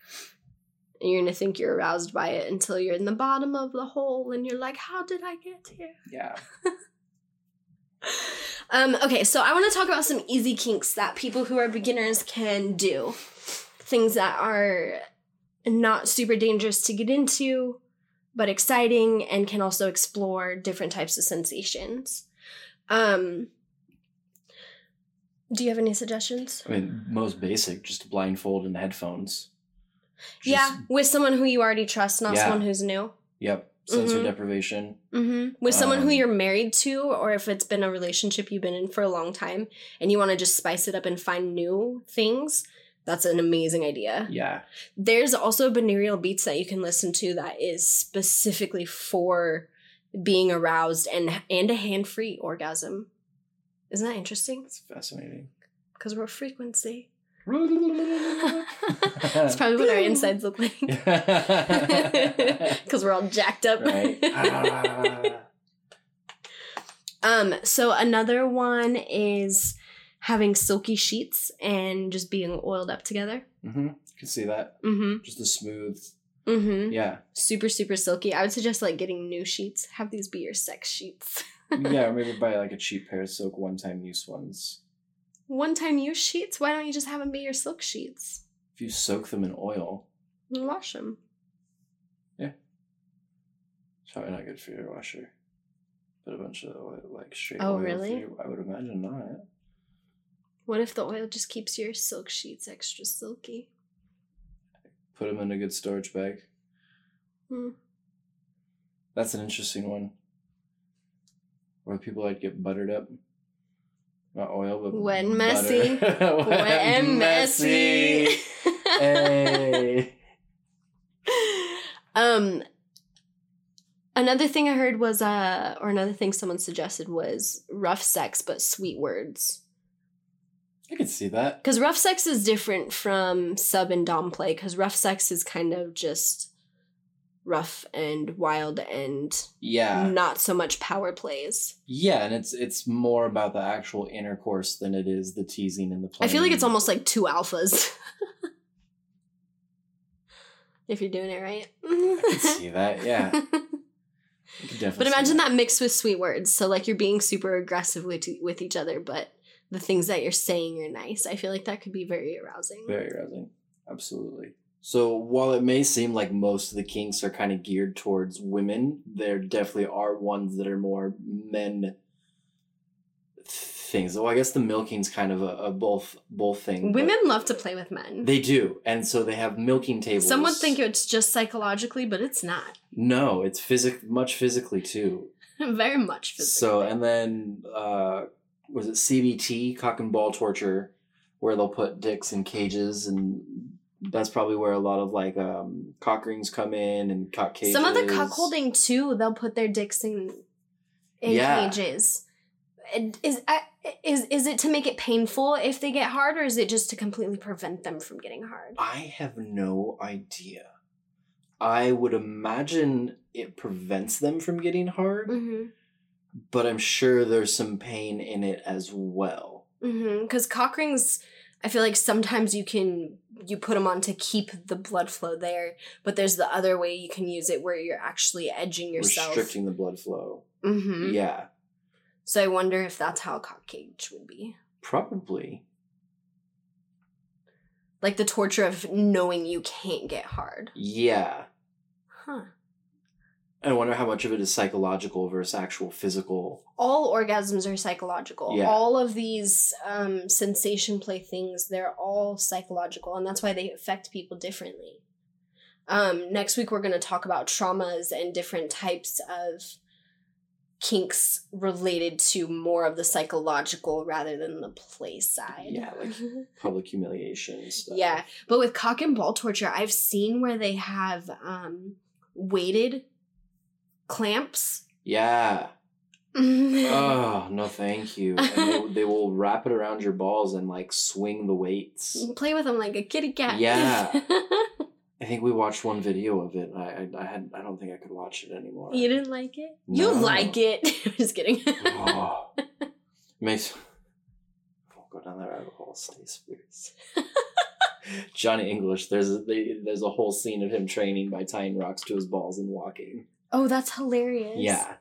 and you're gonna think you're aroused by it until you're in the bottom of the hole and you're like how did i get here Yeah. *laughs* um okay so i want to talk about some easy kinks that people who are beginners can do things that are not super dangerous to get into but exciting and can also explore different types of sensations um do you have any suggestions I mean, most basic, just a blindfold and headphones. Just- yeah with someone who you already trust not Yeah. someone who's new Yep. Sensor Mhm. deprivation. hmm With someone who Um, you're married to, or if it's been a relationship you've been in for a long time and you want to just spice it up and find new things, that's an amazing idea. Yeah. There's also binaural beats that you can listen to that is specifically for being aroused and and a hand-free orgasm. Isn't that interesting? It's fascinating. Because we're a frequency. *laughs* That's probably what our *laughs* insides look like. *laughs* Because we're all jacked up. Um, so another one is having silky sheets and just being oiled up together. mm-hmm. Can see that. Mm-hmm. Just the smooth. Mm-hmm. Yeah. Super, super silky. I would suggest like getting new sheets. Have these be your sex sheets. *laughs* Yeah, or maybe buy like a cheap pair of silk one time use ones. One time use sheets? Why don't you just have them be your silk sheets? If you soak them in oil, And wash them. Yeah. It's probably not good for your washer. Put a bunch of oil, like straight Oh, oil. really? I would imagine not. What if the oil just keeps your silk sheets extra silky? Put them in a good storage bag. Hmm. That's an interesting one. Where people like get buttered up. Not oil, but butter. messy. *laughs* when, Wet and messy. hey. *laughs* um another thing i heard was uh or another thing someone suggested was rough sex but sweet words I can see that. because rough sex is different from sub and dom play because rough sex is kind of just rough and wild and Yeah. not so much power plays. Yeah, and it's it's more about the actual intercourse than it is the teasing and the play I feel like it's almost like two alphas. *laughs* if you're doing it right. I can see that, yeah. *laughs* Could But imagine that mixed with sweet words. So like you're being super aggressive with with each other, but the things that you're saying are nice. I feel like that could be very arousing. Very arousing. Absolutely. So while it may seem like most of the kinks are kind of geared towards women, there definitely are ones that are more men things. Well, I guess the milking's kind of a, a both both thing. Women love to play with men. they do, and so they have milking tables. Some would think it's just psychologically, but it's not. no, it's physic much physically too. *laughs* very much physically. So and then uh was it CBT cock and ball torture where they'll put dicks in cages and that's probably where a lot of like um cock rings come in and cock cages. Some of the cuckolding too, they'll put their dicks in in Yeah. cages. Is is is it to make it painful if they get hard, or is it just to completely prevent them from getting hard? I have no idea. I would imagine it prevents them from getting hard, Mm-hmm. But I'm sure there's some pain in it as well. Mm-hmm. Because cock rings, I feel like sometimes you can you put them on to keep the blood flow there, but there's the other way you can use it where you're actually edging yourself. Restricting the blood flow. Mm-hmm. Yeah, So I wonder if that's how a cock cage would be. probably. Like the torture of knowing you can't get hard. Yeah. Huh. I wonder how much of it is psychological versus actual physical. All orgasms are psychological. Yeah. All of these um, sensation play things, they're all psychological, and that's why they affect people differently. Um, next week, we're going to talk about traumas and different types of kinks related to more of the psychological rather than the play side. Yeah, like *laughs* public humiliation and stuff. Yeah, but with cock and ball torture, I've seen where they have um, weighted clamps. Yeah. *laughs* Oh, no, thank you. And they, they will wrap it around your balls and like swing the weights. Play with them like a kitty cat. Yeah. *laughs* I think we watched one video of it. I, I, I had I don't think I could watch it anymore. you didn't like it? You like it. *laughs* Just kidding. oh. Makes won't go down that rabbit hole. Stay spirits. Johnny English. There's a, there's a whole scene of him training by tying rocks to his balls and walking. Oh, that's hilarious. Yeah,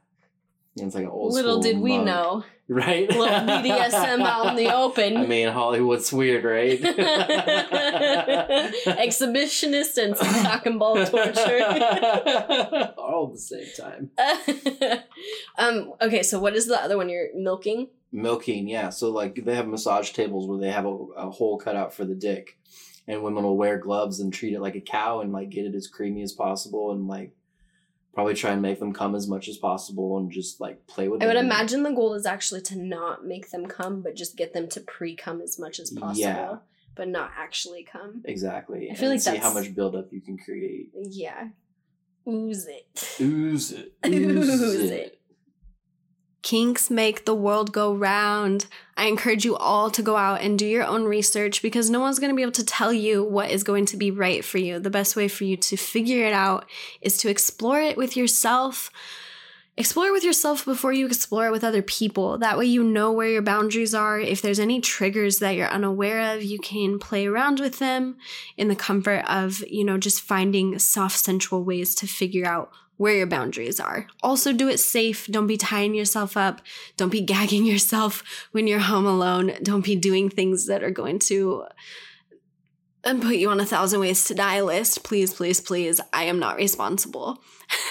And it's like an old. School. Little did we monk, know. *laughs* right? Little BDSM out in the *laughs* open. I mean, Hollywood's weird, right? *laughs* Exhibitionist and some cock and ball torture. All at the same time. um. Okay. So what is the other one you're milking? Milking, yeah. So like they have massage tables where they have a, a hole cut out for the dick, and women will wear gloves and treat it like a cow and like get it as creamy as possible and like probably try and make them come as much as possible and just like play with I would imagine the goal is actually to not make them come, but just get them to pre come as much as possible, Yeah. but not actually come. exactly. I feel and like see how much buildup you can create. Yeah. Ooze it. Ooze it. *laughs* Ooze it. Kinks make the world go round. I encourage you all to go out and do your own research because no one's going to be able to tell you what is going to be right for you. The best way for you to figure it out is to explore it with yourself. Explore with yourself before you explore it with other people. That way, you know where your boundaries are. If there's any triggers that you're unaware of, you can play around with them in the comfort of, you know, just finding soft, sensual ways to figure out where your boundaries are. Also, do it safe. Don't be tying yourself up. Don't be gagging *laughs* yourself when you're home alone. Don't be doing things that are going to and put you on a thousand ways to die list. Please, please, please. I am not responsible.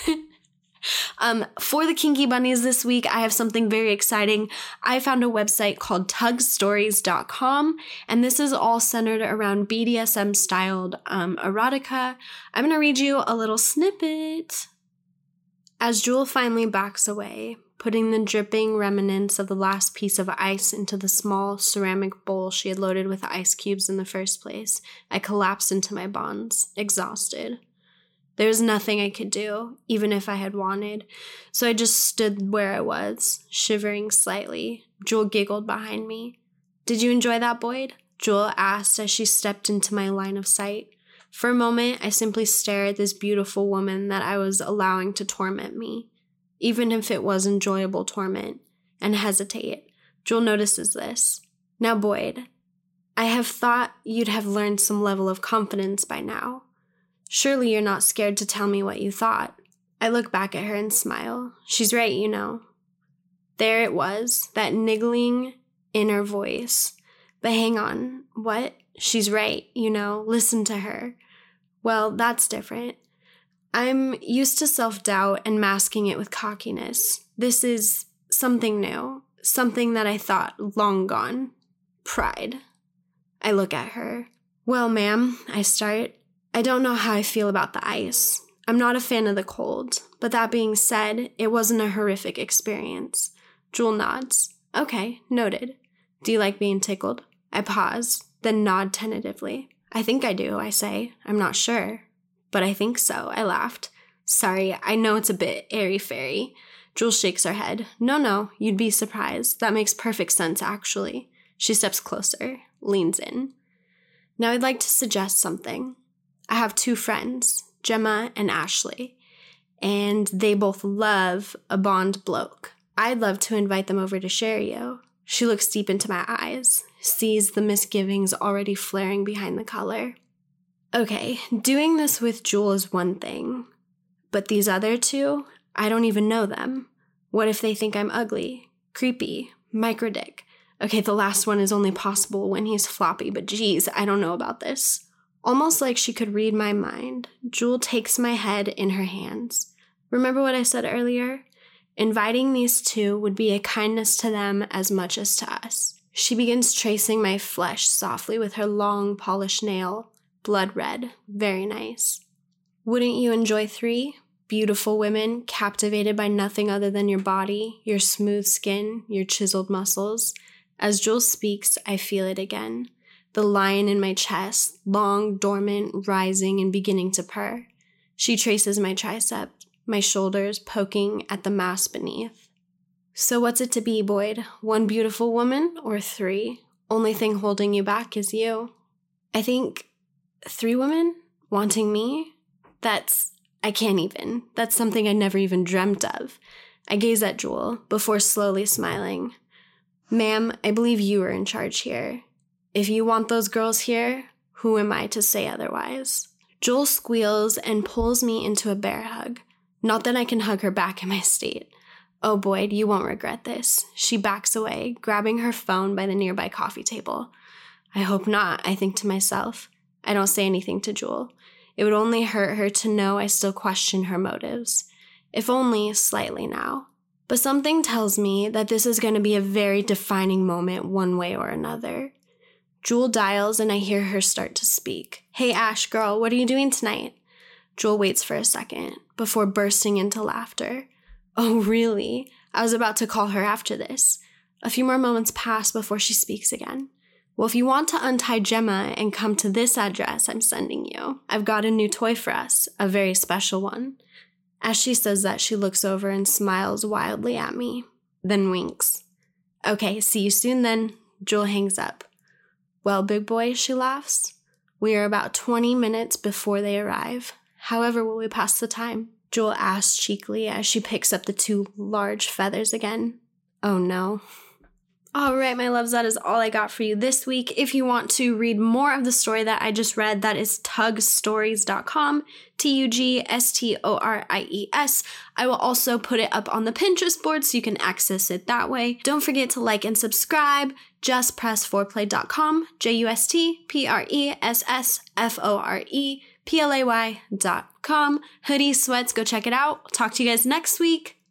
*laughs* um, for the Kinky Bunnies this week, I have something very exciting. I found a website called tugstories.com, and this is all centered around BDSM styled um, erotica. I'm going to read you a little snippet. As Jewel finally backs away, putting the dripping remnants of the last piece of ice into the small ceramic bowl she had loaded with ice cubes in the first place, I collapsed into my bonds, exhausted. There was nothing I could do, even if I had wanted, so I just stood where I was, shivering slightly. Jewel giggled behind me. Did you enjoy that, Boyd? Jewel asked as she stepped into my line of sight. For a moment, I simply stare at this beautiful woman that I was allowing to torment me, even if it was enjoyable torment, and hesitate. Jewel notices this. Now, Boyd, I have thought you'd have learned some level of confidence by now. Surely you're not scared to tell me what you thought. I look back at her and smile. She's right, you know. There it was, that niggling inner voice. But hang on, what? She's right, you know, listen to her. Well, that's different. I'm used to self doubt and masking it with cockiness. This is something new, something that I thought long gone. Pride. I look at her. Well, ma'am, I start. I don't know how I feel about the ice. I'm not a fan of the cold, but that being said, it wasn't a horrific experience. Jewel nods. Okay, noted. Do you like being tickled? I pause, then nod tentatively. I think I do, I say. I'm not sure. But I think so, I laughed. Sorry, I know it's a bit airy fairy. Jewel shakes her head. No, no, you'd be surprised. That makes perfect sense, actually. She steps closer, leans in. Now I'd like to suggest something. I have two friends, Gemma and Ashley, and they both love a Bond bloke. I'd love to invite them over to share you. She looks deep into my eyes, sees the misgivings already flaring behind the collar. Okay, doing this with Jewel is one thing, but these other two, I don't even know them. What if they think I'm ugly, creepy, microdick? Okay, the last one is only possible when he's floppy, but geez, I don't know about this. Almost like she could read my mind, Jewel takes my head in her hands. Remember what I said earlier? Inviting these two would be a kindness to them as much as to us. She begins tracing my flesh softly with her long, polished nail, blood red, very nice. Wouldn't you enjoy three? Beautiful women, captivated by nothing other than your body, your smooth skin, your chiseled muscles. As Jules speaks, I feel it again the lion in my chest, long, dormant, rising, and beginning to purr. She traces my tricep, my shoulders poking at the mass beneath. So, what's it to be, Boyd? One beautiful woman or three? Only thing holding you back is you. I think three women wanting me? That's, I can't even. That's something I never even dreamt of. I gaze at Jewel before slowly smiling. Ma'am, I believe you are in charge here. If you want those girls here, who am I to say otherwise? Jewel squeals and pulls me into a bear hug. Not that I can hug her back in my state. Oh, Boyd, you won't regret this. She backs away, grabbing her phone by the nearby coffee table. I hope not, I think to myself. I don't say anything to Jewel. It would only hurt her to know I still question her motives, if only slightly now. But something tells me that this is going to be a very defining moment, one way or another. Jewel dials and I hear her start to speak. Hey, Ash girl, what are you doing tonight? Jewel waits for a second before bursting into laughter. Oh, really? I was about to call her after this. A few more moments pass before she speaks again. Well, if you want to untie Gemma and come to this address I'm sending you, I've got a new toy for us, a very special one. As she says that, she looks over and smiles wildly at me, then winks. Okay, see you soon then. Jewel hangs up. Well, big boy, she laughs. We are about 20 minutes before they arrive. However, will we pass the time? Jewel asks cheekily as she picks up the two large feathers again. Oh no. All right, my loves, that is all I got for you this week. If you want to read more of the story that I just read, that is tugstories.com, T U G S T O R I E S. I will also put it up on the Pinterest board so you can access it that way. Don't forget to like and subscribe. JustPressForeplay.com, J U S T P R E S S F O R E P L A Y.com. Hoodie, sweats, go check it out. Talk to you guys next week.